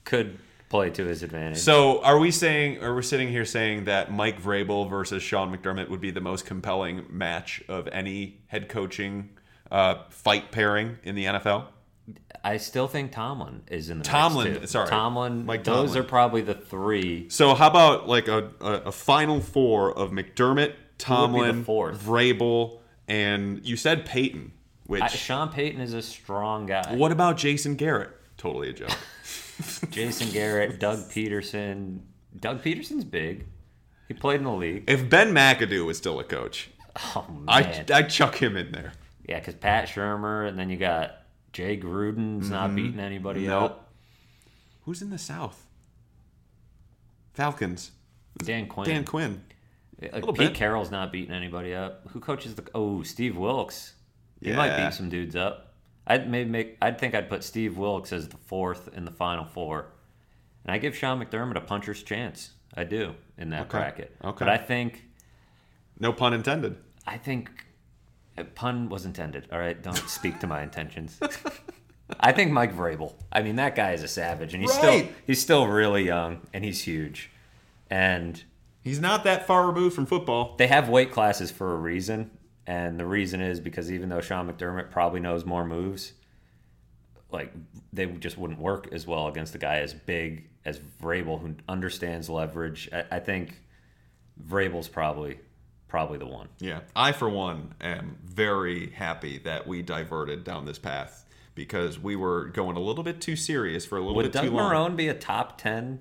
could play to his advantage. So, are we saying, are we sitting here saying that Mike Vrabel versus Sean McDermott would be the most compelling match of any head coaching uh, fight pairing in the NFL? I still think Tomlin is in the Tomlin, Mix too. sorry. Tomlin. Mike those Tomlin. are probably the three. So, how about like a, a, a final four of McDermott, Tomlin? Vrabel, and you said Payton, which. I, Sean Payton is a strong guy. what about Jason Garrett? Totally a joke. Jason Garrett, Doug Pederson. Doug Pederson's big. He played in the league. if Ben McAdoo was still a coach, Oh man, I I'd chuck him in there. yeah, because Pat Shurmur, and then you got Jay Gruden's not beating anybody Mm-hmm. Nope. up. Who's in the South? Falcons. Dan Quinn. Dan Quinn. Like Pete bit. Carroll's not beating anybody up. Who coaches the? Oh, Steve Wilks. He might beat some dudes up. I'd maybe make. I'd think I'd put Steve Wilks as the fourth in the final four, and I give Sean McDermott a puncher's chance. I do in that Okay. bracket. Okay. But I think No pun intended. I think a pun was intended. All right, don't speak to my intentions. I think Mike Vrabel. I mean, that guy is a savage, and he's still he's still really young, and he's huge, and He's not that far removed from football. they have weight classes for a reason, and the reason is because even though Sean McDermott probably knows more moves, like they just wouldn't work as well against a guy as big as Vrabel who understands leverage. I, I think Vrabel's probably probably the one. Yeah, I for one am very happy that we diverted down this path because we were going a little bit too serious for a little Would bit Doug too long. Marrone be a top ten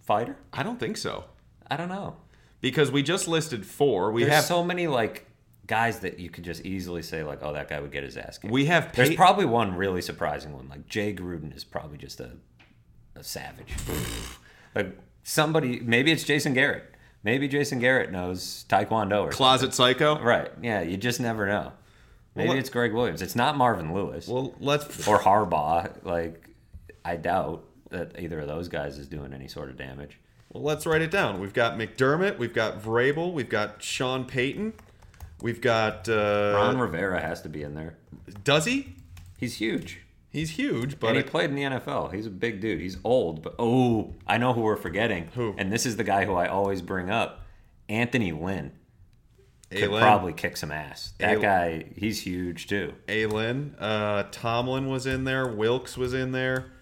fighter? I don't think so I don't know. because we just listed four. We There's have so many like guys that you could just easily say like, oh, that guy would get his ass kicked. we have There's probably one really surprising one. Like Jay Gruden is probably just a, a savage. like somebody, maybe it's Jason Garrett. Maybe Jason Garrett knows Taekwondo or closet psycho. right. Yeah, you just never know. Maybe Well, it's Gregg Williams. It's not Marvin Lewis Well, let's or Harbaugh. Like I doubt that either of those guys is doing any sort of damage. well, let's write it down. We've got McDermott, we've got Vrabel, we've got Sean Payton, we've got uh, Ron Rivera has to be in there. does he? He's huge. He's huge, but and he it- played in the NFL. He's a big dude. He's old, but oh, I know who we're forgetting. Who? And this is the guy who I always bring up. Anthony Lynn could Aylin, probably kick some ass. That Ayl- guy, he's huge too. Aylin, uh, Tomlin was in there, Wilks was in there,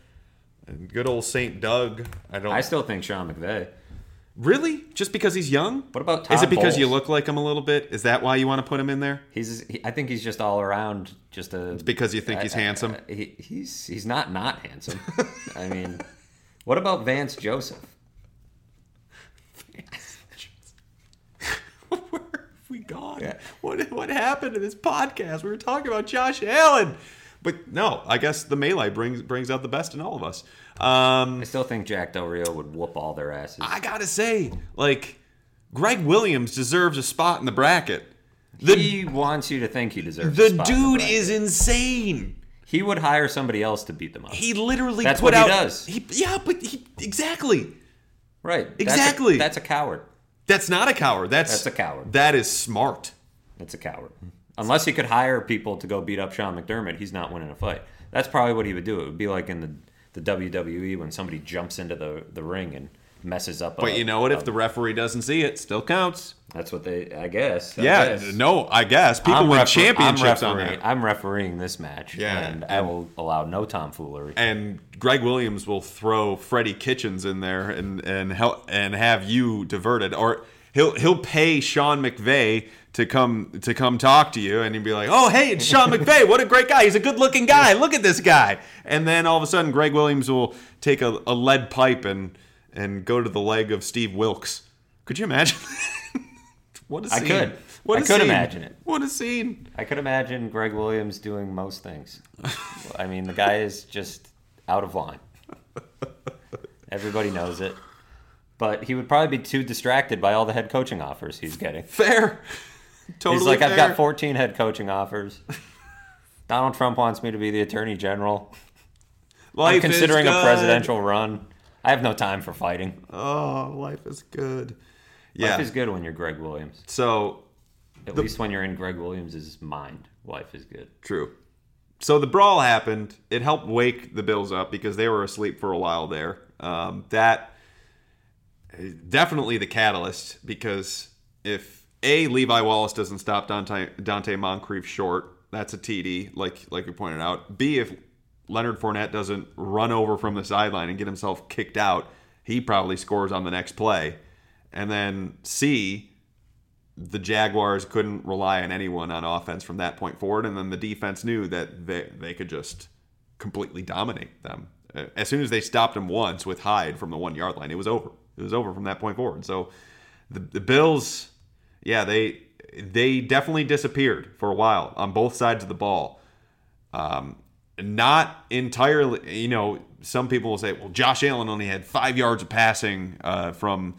and good old Saint Doug. I don't I still think Sean McVay. Really just because he's young. What about Is it because you look like him a little bit? Is that why you want to put him in there? He's, he, I think he's just all around, just a. Because you think he's I- I- handsome? I- he, he's he's not not handsome. I mean, what about Vance Joseph? Where have we gone? Yeah. What what happened to this podcast? We were talking about Josh Allen, but no, I guess the melee brings brings out the best in all of us. Um, I still think Jack Del Rio would whoop all their asses. I gotta say, like, Gregg Williams deserves a spot in the bracket. The he wants you to think he deserves. a the spot in the dude is insane. He would hire somebody else to beat them up. He literally That's put what he does. He, yeah, but he exactly. Right. That's a- Exactly. That's a, coward. That's not a coward. That's That's a coward. That is smart. That's a coward. Unless he could hire people to go beat up Sean McDermott, he's not winning a fight. That's probably what he would do. It would be like in the, the WWE when somebody jumps into the, the ring and messes up. But a- you know what? a- If the referee doesn't see it, still counts. that's what they. I guess. I Yeah, guess. no, I guess people I'm win refer- championships I'm on refereeing, that. I'm refereeing this match. Yeah, and, I will allow no tomfoolery. And Gregg Williams will throw Freddie Kitchens in there and and help and have you diverted, or he'll he'll pay Sean McVay to come to come talk to you, and he'd be like, "Oh, hey, it's Sean McVay. What a great guy. He's a good-looking guy. Look at this guy." And then all of a sudden, Gregg Williams will take a, a lead pipe and and go to the leg of Steve Wilks. Could you imagine? what a I scene! I could. What I could scene. imagine it. What a scene! I could imagine Gregg Williams doing most things. I mean, the guy is just out of line. Everybody knows it. But he would probably be too distracted by all the head coaching offers he's getting. Fair. Totally He's like, I've got 14 head coaching offers. Donald Trump wants me to be the attorney general. Life I'm considering a presidential run. I have no time for fighting. Oh, life is good. Yeah. Life is good when you're Gregg Williams. so At least when you're in Gregg Williams' mind, life is good. true. So the brawl happened. It helped wake the Bills up because they were asleep for a while there. Um, that definitely the catalyst because if a Levi Wallace doesn't stop Donte Donte Moncrief short, that's a TD, like like we pointed out. B if Leonard Fournette doesn't run over from the sideline and get himself kicked out, he probably scores on the next play. And then C, the Jaguars couldn't rely on anyone on offense from that point forward, and then the defense knew that they they could just completely dominate them. As soon as they stopped him once with Hyde from the one yard line, it was over. It was over from that point forward. So the, the Bills, yeah, they they definitely disappeared for a while on both sides of the ball. Um, not entirely, you know, some people will say, well, Josh Allen only had five yards of passing uh, from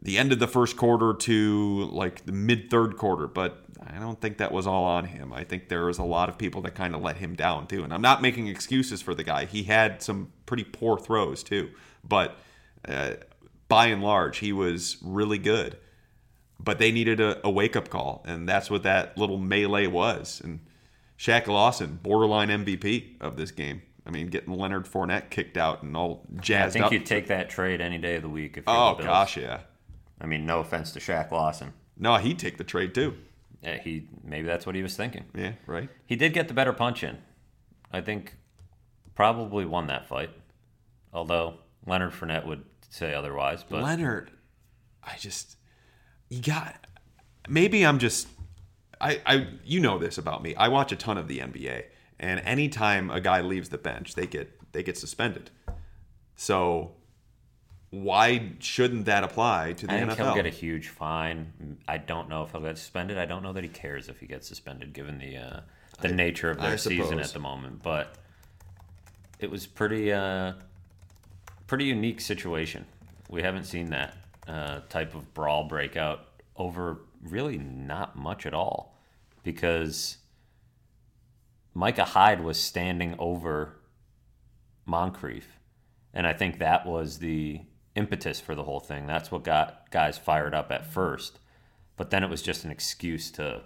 the end of the first quarter to like the mid third quarter, but I don't think that was all on him. I think there was a lot of people that kind of let him down too. And I'm not making excuses for the guy. He had some pretty poor throws too, but uh, by and large, he was really good. But they needed a, a wake up call, and that's what that little melee was. And Shaq Lawson, borderline MVP of this game. I mean, getting Leonard Fournette kicked out and all jazzed up. I think up. you'd take that trade any day of the week. If oh gosh, yeah. I mean, no offense to Shaq Lawson. No, he'd take the trade too. Yeah, he maybe that's what he was thinking. Yeah, right. He did get the better punch in. I think probably won that fight. Although Leonard Fournette would say otherwise, but Leonard, I just you got. Maybe I'm just. I, I you know this about me. I watch a ton of the NBA, and anytime a guy leaves the bench, they get they get suspended. So why shouldn't that apply to the I think NFL? he'll get a huge fine. I don't know if he'll get suspended. I don't know that he cares if he gets suspended, given the uh, the nature of their season at the moment. But it was pretty uh, pretty unique situation. We haven't seen that uh, type of brawl breakout over really not much at all, because Micah Hyde was standing over Moncrief. And I think that was the impetus for the whole thing. That's what got guys fired up at first. But then it was just an excuse to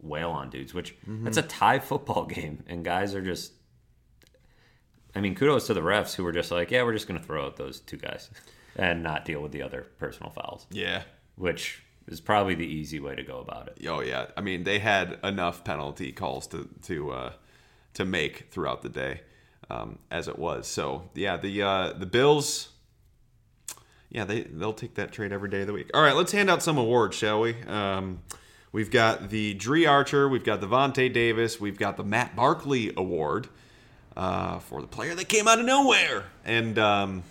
wail on dudes, which that's a tie football game. And guys are just. I mean, kudos to the refs who were just like, yeah, we're just going to throw out those two guys and not deal with the other personal fouls, yeah. which is probably the easy way to go about it. Oh yeah. I mean, they had enough penalty calls to to uh, to make throughout the day, um, as it was. So yeah, the uh, the Bills. Yeah, they they'll take that trade every day of the week. All right, let's hand out some awards, shall we? Um, we've got the Dri Archer, we've got the Vontae Davis, we've got the Matt Barkley Award uh, for the player that came out of nowhere, and um,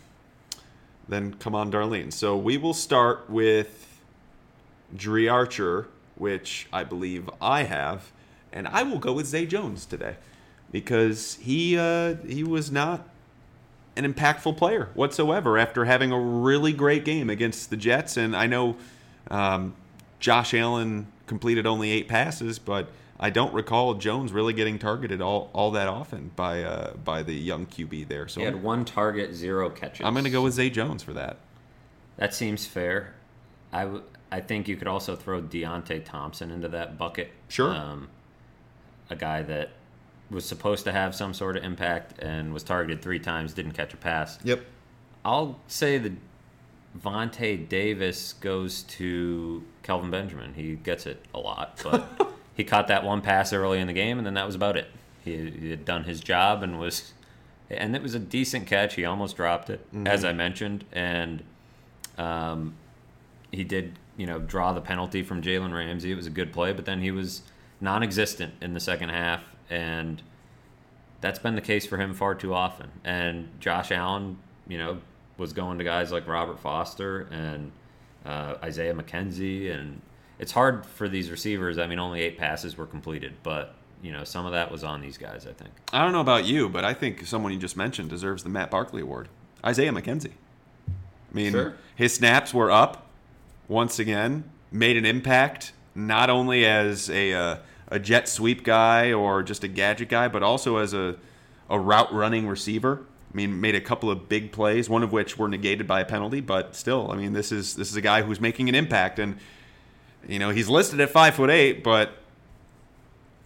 then come on, Darlene. So we will start with Dri Archer, which I believe I have, and I will go with Zay Jones today because he uh, he was not an impactful player whatsoever after having a really great game against the Jets. And I know um, Josh Allen completed only eight passes, but I don't recall Jones really getting targeted all, all that often by uh, by the young QB there. So He had one target, zero catches. I'm going to go with Zay Jones for that. That seems fair. I, w- I think you could also throw Deonte Thompson into that bucket. Sure. Um, a guy that was supposed to have some sort of impact and was targeted three times, didn't catch a pass. Yep. I'll say that Vontae Davis goes to Kelvin Benjamin. He gets it a lot, but he caught that one pass early in the game, and then that was about it. He, he had done his job and was, and it was a decent catch. He almost dropped it, as I mentioned, and um, he did, you know, draw the penalty from Jalen Ramsey. It was a good play, but then he was non-existent in the second half, and that's been the case for him far too often. And Josh Allen, you know, was going to guys like Robert Foster and uh, Isaiah McKenzie, and it's hard for these receivers. I mean, only eight passes were completed, but you know, some of that was on these guys. I think. I don't know about you, but I think someone you just mentioned deserves the Matt Barkley Award. Isaiah McKenzie. I mean, Sure. his snaps were up once again, made an impact not only as a uh, a jet sweep guy or just a gadget guy, but also as a a route running receiver. I mean, made a couple of big plays, one of which were negated by a penalty, but still, I mean, this is this is a guy who's making an impact, and you know he's listed at five foot eight, but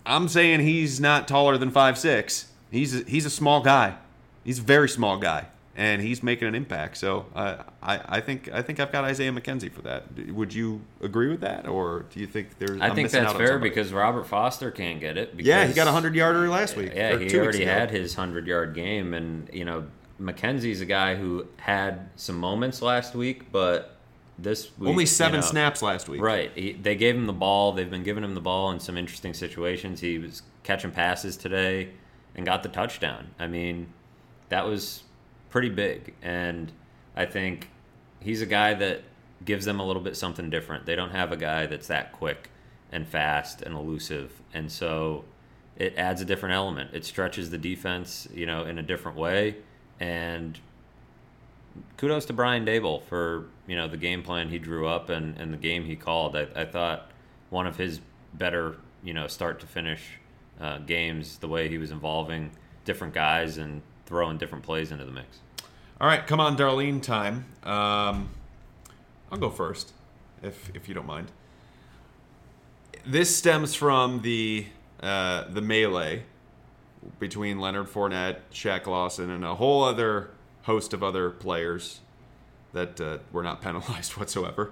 I'm saying he's not taller than five six. He's a, he's a small guy. He's a very small guy, and he's making an impact. So uh, I I think I think I've got Isaiah McKenzie for that. Would you agree with that, or do you think there's? I I'm think that's fair because Robert Foster can't get it. Because, yeah, he got a hundred yarder last week. Yeah, he already had his hundred yard game, and you know McKenzie's a guy who had some moments last week, but this week only you seven know, snaps last week. Right, he, they gave him the ball. They've been giving him the ball in some interesting situations. He was catching passes today and got the touchdown. I mean, that was pretty big, and I think he's a guy that gives them a little bit something different. They don't have a guy that's that quick and fast and elusive, and so it adds a different element. It stretches the defense, you know, in a different way. And kudos to Brian Daboll for you know the game plan he drew up and, and the game he called. I, I thought one of his better you know start to finish uh, games, the way he was involving different guys and throwing different plays into the mix. All right, come on, Darlene time. Um, I'll go first, if if you don't mind. This stems from the uh, the melee between Leonard Fournette, Shaq Lawson, and a whole other host of other players that uh, were not penalized whatsoever.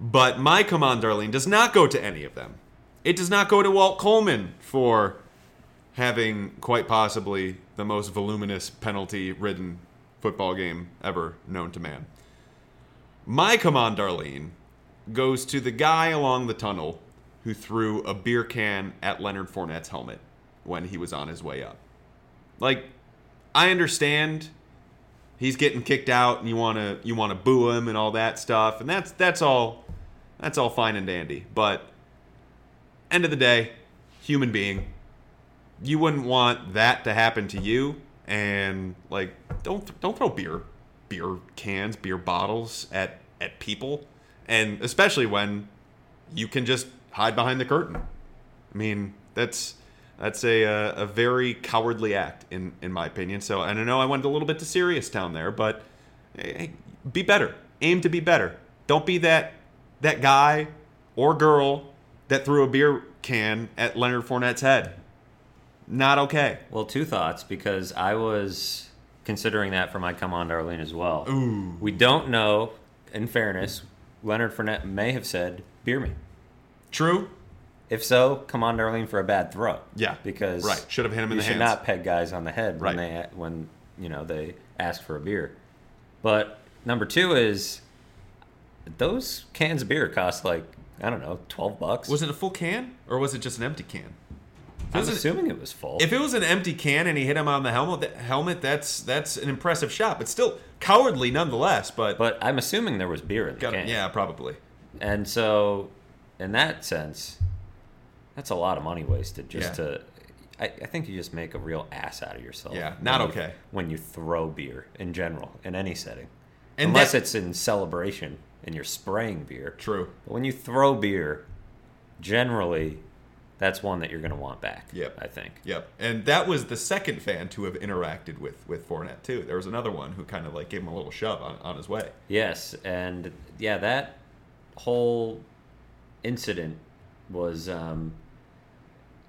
But my come on, Darlene, does not go to any of them. It does not go to Walt Coleman for having quite possibly the most voluminous penalty ridden football game ever known to man. My come on, Darlene, goes to the guy along the tunnel who threw a beer can at Leonard Fournette's helmet when he was on his way up. Like, I understand he's getting kicked out and you want to you want to boo him and all that stuff. And that's that's all that's all fine and dandy. But end of the day human being you wouldn't want that to happen to you. And like don't don't throw beer beer cans beer bottles at at people. And especially when you can just hide behind the curtain. I mean that's that's a, a, a very cowardly act in in my opinion so and i don't know i went a little bit to serious town there but hey, be better aim to be better don't be that that guy or girl that threw a beer can at leonard fournette's head not okay. Well, two thoughts because I was considering that for my come on, Darlene, as well. Ooh. We don't know. In fairness, Leonard Fournette may have said, "Beer me." True. If so, come on, Darlene, for a bad throw. Yeah. because Right. Should have hit him in you the should not peg guys on the head when Right. they when you know they ask for a beer. But number two is those cans of beer cost like I don't know twelve bucks. Was it a full can or was it just an empty can? I'm was, assuming it was full. if it was an empty can and he hit him on the helmet, that helmet that's that's an impressive shot, but still cowardly nonetheless. But, but I'm assuming there was beer in the can. yeah, probably. And so, in that sense, that's a lot of money wasted just Yeah. to. I, I think you just make a real ass out of yourself. Yeah, not when you- okay. when you throw beer in general in any setting, And unless that- it's in celebration and you're spraying beer. True. But when you throw beer, generally, that's one that you're going to want back. Yep. I think. Yep. And that was the second fan to have interacted with with Fournette too. There was another one who kind of like gave him a little shove on, on his way. Yes, and yeah, that whole incident was um,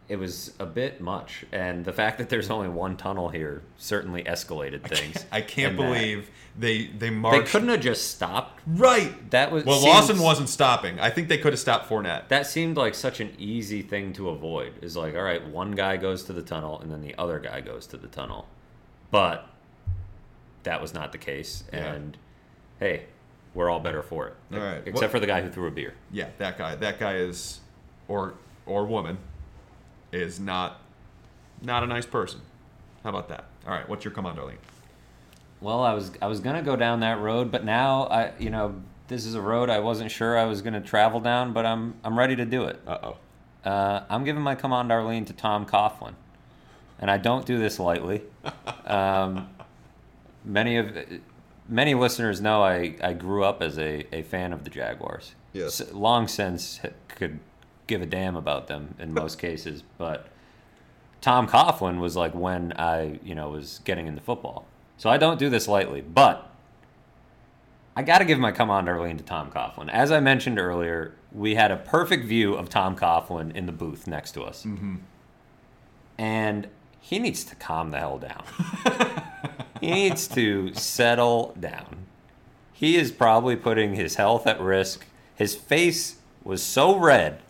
it was a bit much, and the fact that there's only one tunnel here certainly escalated things. I can't in that. believe they they marched. they couldn't have just stopped. right. That was Well, seems- Lawson wasn't stopping. I think they could have stopped Fournette. That seemed like such an easy thing to avoid. Is like, all right, one guy goes to the tunnel, and then the other guy goes to the tunnel, but that was not the case. Yeah. And hey, we're all better for it. All right. except What- for the guy who threw a beer. Yeah, that guy. That guy is, or or woman, is not not a nice person. How about that? All right, what's your come on, Darlene? Well, I was I was gonna go down that road, but now I you know this is a road I wasn't sure I was gonna travel down, but I'm I'm ready to do it. Uh oh. Uh, I'm giving my come on, Darlene, to Tom Coughlin, and I don't do this lightly. Um, many of many listeners know I, I grew up as a, a fan of the Jaguars. Yes. S- long since could give a damn about them in most cases, but Tom Coughlin was like when I you know was getting into football. So I don't do this lightly, but I got to give my come on Darlene to Tom Coughlin. As I mentioned earlier, we had a perfect view of Tom Coughlin in the booth next to us. Mm-hmm. And he needs to calm the hell down. he needs to settle down. He is probably putting his health at risk. His face was so red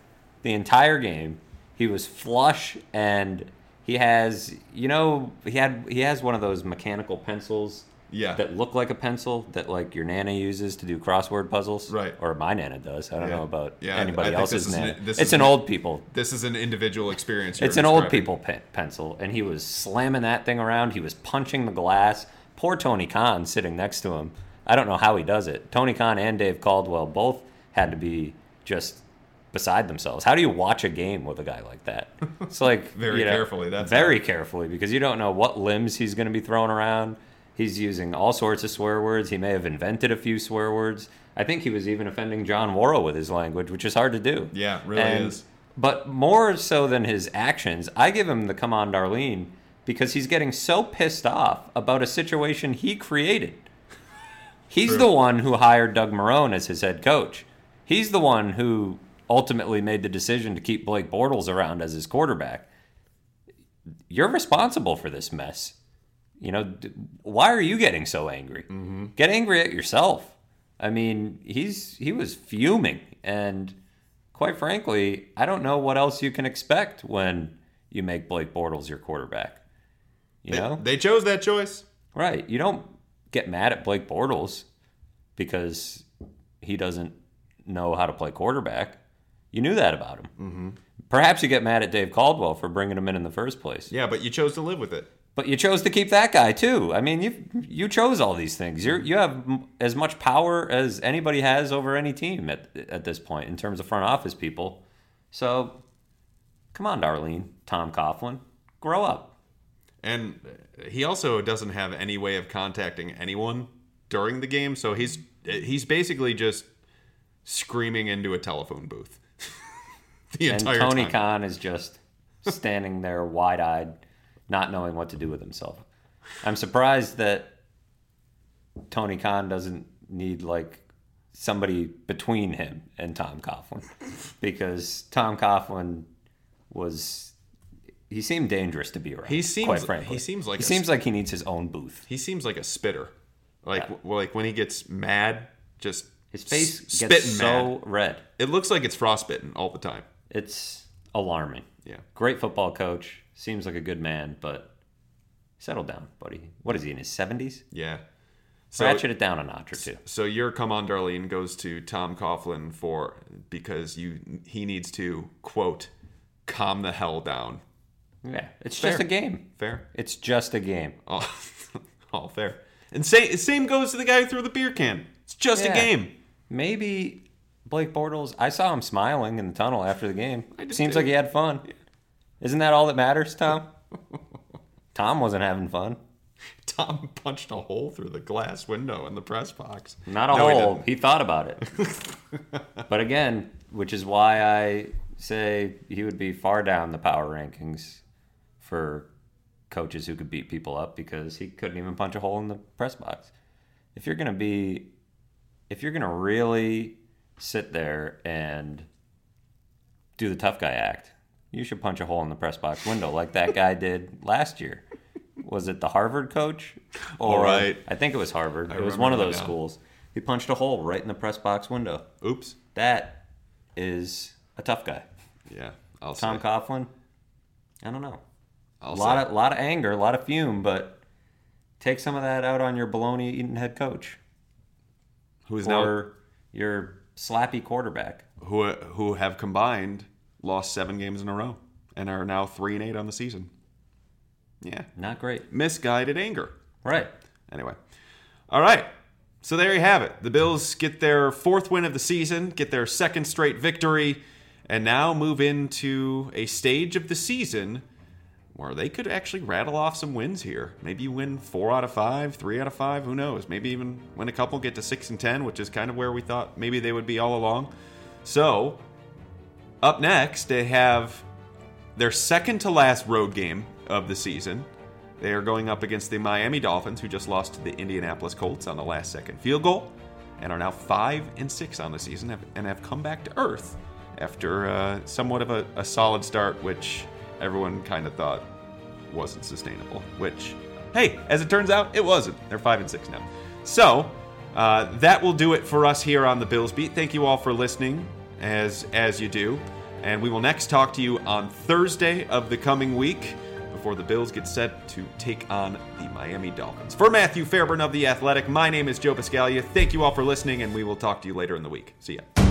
the entire game. He was flush and he has, you know, he had he has one of those mechanical pencils Yeah. that look like a pencil that like your nana uses to do crossword puzzles. Right. Or my nana does. I don't Yeah. know about Yeah, anybody else's an- nana. this it's an an- old people This is an individual experience. it's an old people pen- pencil, and he was slamming that thing around. He was punching the glass. Poor Tony Khan sitting next to him. I don't know how he does it. Tony Khan and Dave Caldwell both had to be just beside themselves. How do you watch a game with a guy like that? It's like Very you know, carefully, that's very carefully because you don't know what limbs he's going to be throwing around. He's using all sorts of swear words. He may have invented a few swear words. I think he was even offending John Worrell with his language, which is hard to do. Yeah, really And- is. But more so than his actions, I give him the come on, Darlene, because he's getting so pissed off about a situation he created. He's True. the one who hired Doug Marrone as his head coach. He's the one who ultimately made the decision to keep Blake Bortles around as his quarterback. You're responsible for this mess. You know, why are you getting so angry? Mm-hmm. Get angry at yourself. I mean, he's he was fuming, and quite frankly, I don't know what else you can expect when you make Blake Bortles your quarterback. You They- know, they chose that choice. Right. You don't get mad at Blake Bortles because he doesn't know how to play quarterback. You knew that about him. Mm-hmm. Perhaps you get mad at Dave Caldwell for bringing him in in the first place. Yeah, but you chose to live with it. But you chose to keep that guy too. I mean, you you chose all these things. You you have as much power as anybody has over any team at at this point in terms of front office people. So, come on, Darlene, Tom Coughlin, grow up. And he also doesn't have any way of contacting anyone during the game, so he's he's basically just screaming into a telephone booth the and entire Tony time. Khan is just standing there wide-eyed, not knowing what to do with himself. I'm surprised that Tony Khan doesn't need like somebody between him and Tom Coughlin, because Tom Coughlin was he seemed dangerous to be around. He seems- quite frankly. he seems like he a seems like he needs his own booth. He seems like a spitter. Like Yeah. w- like when he gets mad, just His face s- gets so mad. red. It looks like it's frostbitten all the time. It's alarming. Yeah. Great football coach. Seems like a good man, but settle down, buddy. What is he in his seventies? Yeah. So Ratchet it down a notch or two. so your come on Darlene goes to Tom Coughlin for because you he needs to quote calm the hell down. Yeah, it's Fair. just a game. Fair. It's just a game. All, all fair. And same same goes to the guy who threw the beer can. It's just Yeah. a game. Maybe Blake Bortles. I saw him smiling in the tunnel after the game. Seems like he had fun. Isn't that all that matters, Tom? Tom wasn't having fun. Tom punched a hole through the glass window in the press box. Not a No, hole. didn't. He, thought about it. but again, which is why I say he would be far down the power rankings for coaches who could beat people up because he couldn't even punch a hole in the press box. If you're going to be, if you're going to really sit there and do the tough guy act, you should punch a hole in the press box window like that guy did last year. Was it the Harvard coach? All right. I think it was Harvard. I it was one of those now. schools. He punched a hole right in the press box window. Oops. That is a tough guy. Yeah. I'll Tom say. Coughlin. I don't know. I'll a lot say. of lot of anger, a lot of fume, but take some of that out on your baloney eating head coach who's now your slappy quarterback. who who have combined lost seven games in a row and are now three and eight on the season. Yeah, Not great. misguided anger. Right. Anyway, all right. So there you have it. The Bills get their fourth win of the season, get their second straight victory, and now move into a stage of the season where they could actually rattle off some wins here. Maybe win four out of five, three out of five, who knows? Maybe even win a couple, get to six and ten, which is kind of where we thought maybe they would be all along. So, up next, they have their second to last road game of the season. They are going up against the Miami Dolphins, who just lost to the Indianapolis Colts on the last second field goal, and are now five and six on the season, and have come back to earth after uh, somewhat of a, a solid start, which everyone kind of thought wasn't sustainable. Which, hey, as it turns out, it wasn't. They're five and six now. So uh, that will do it for us here on the Bills Beat. Thank you all for listening, as as you do, and we will next talk to you on Thursday of the coming week before the Bills get set to take on the Miami Dolphins. For Matthew Fairburn of the Athletic, my name is Joe Buscaglia. Thank you all for listening, and we will talk to you later in the week. See ya.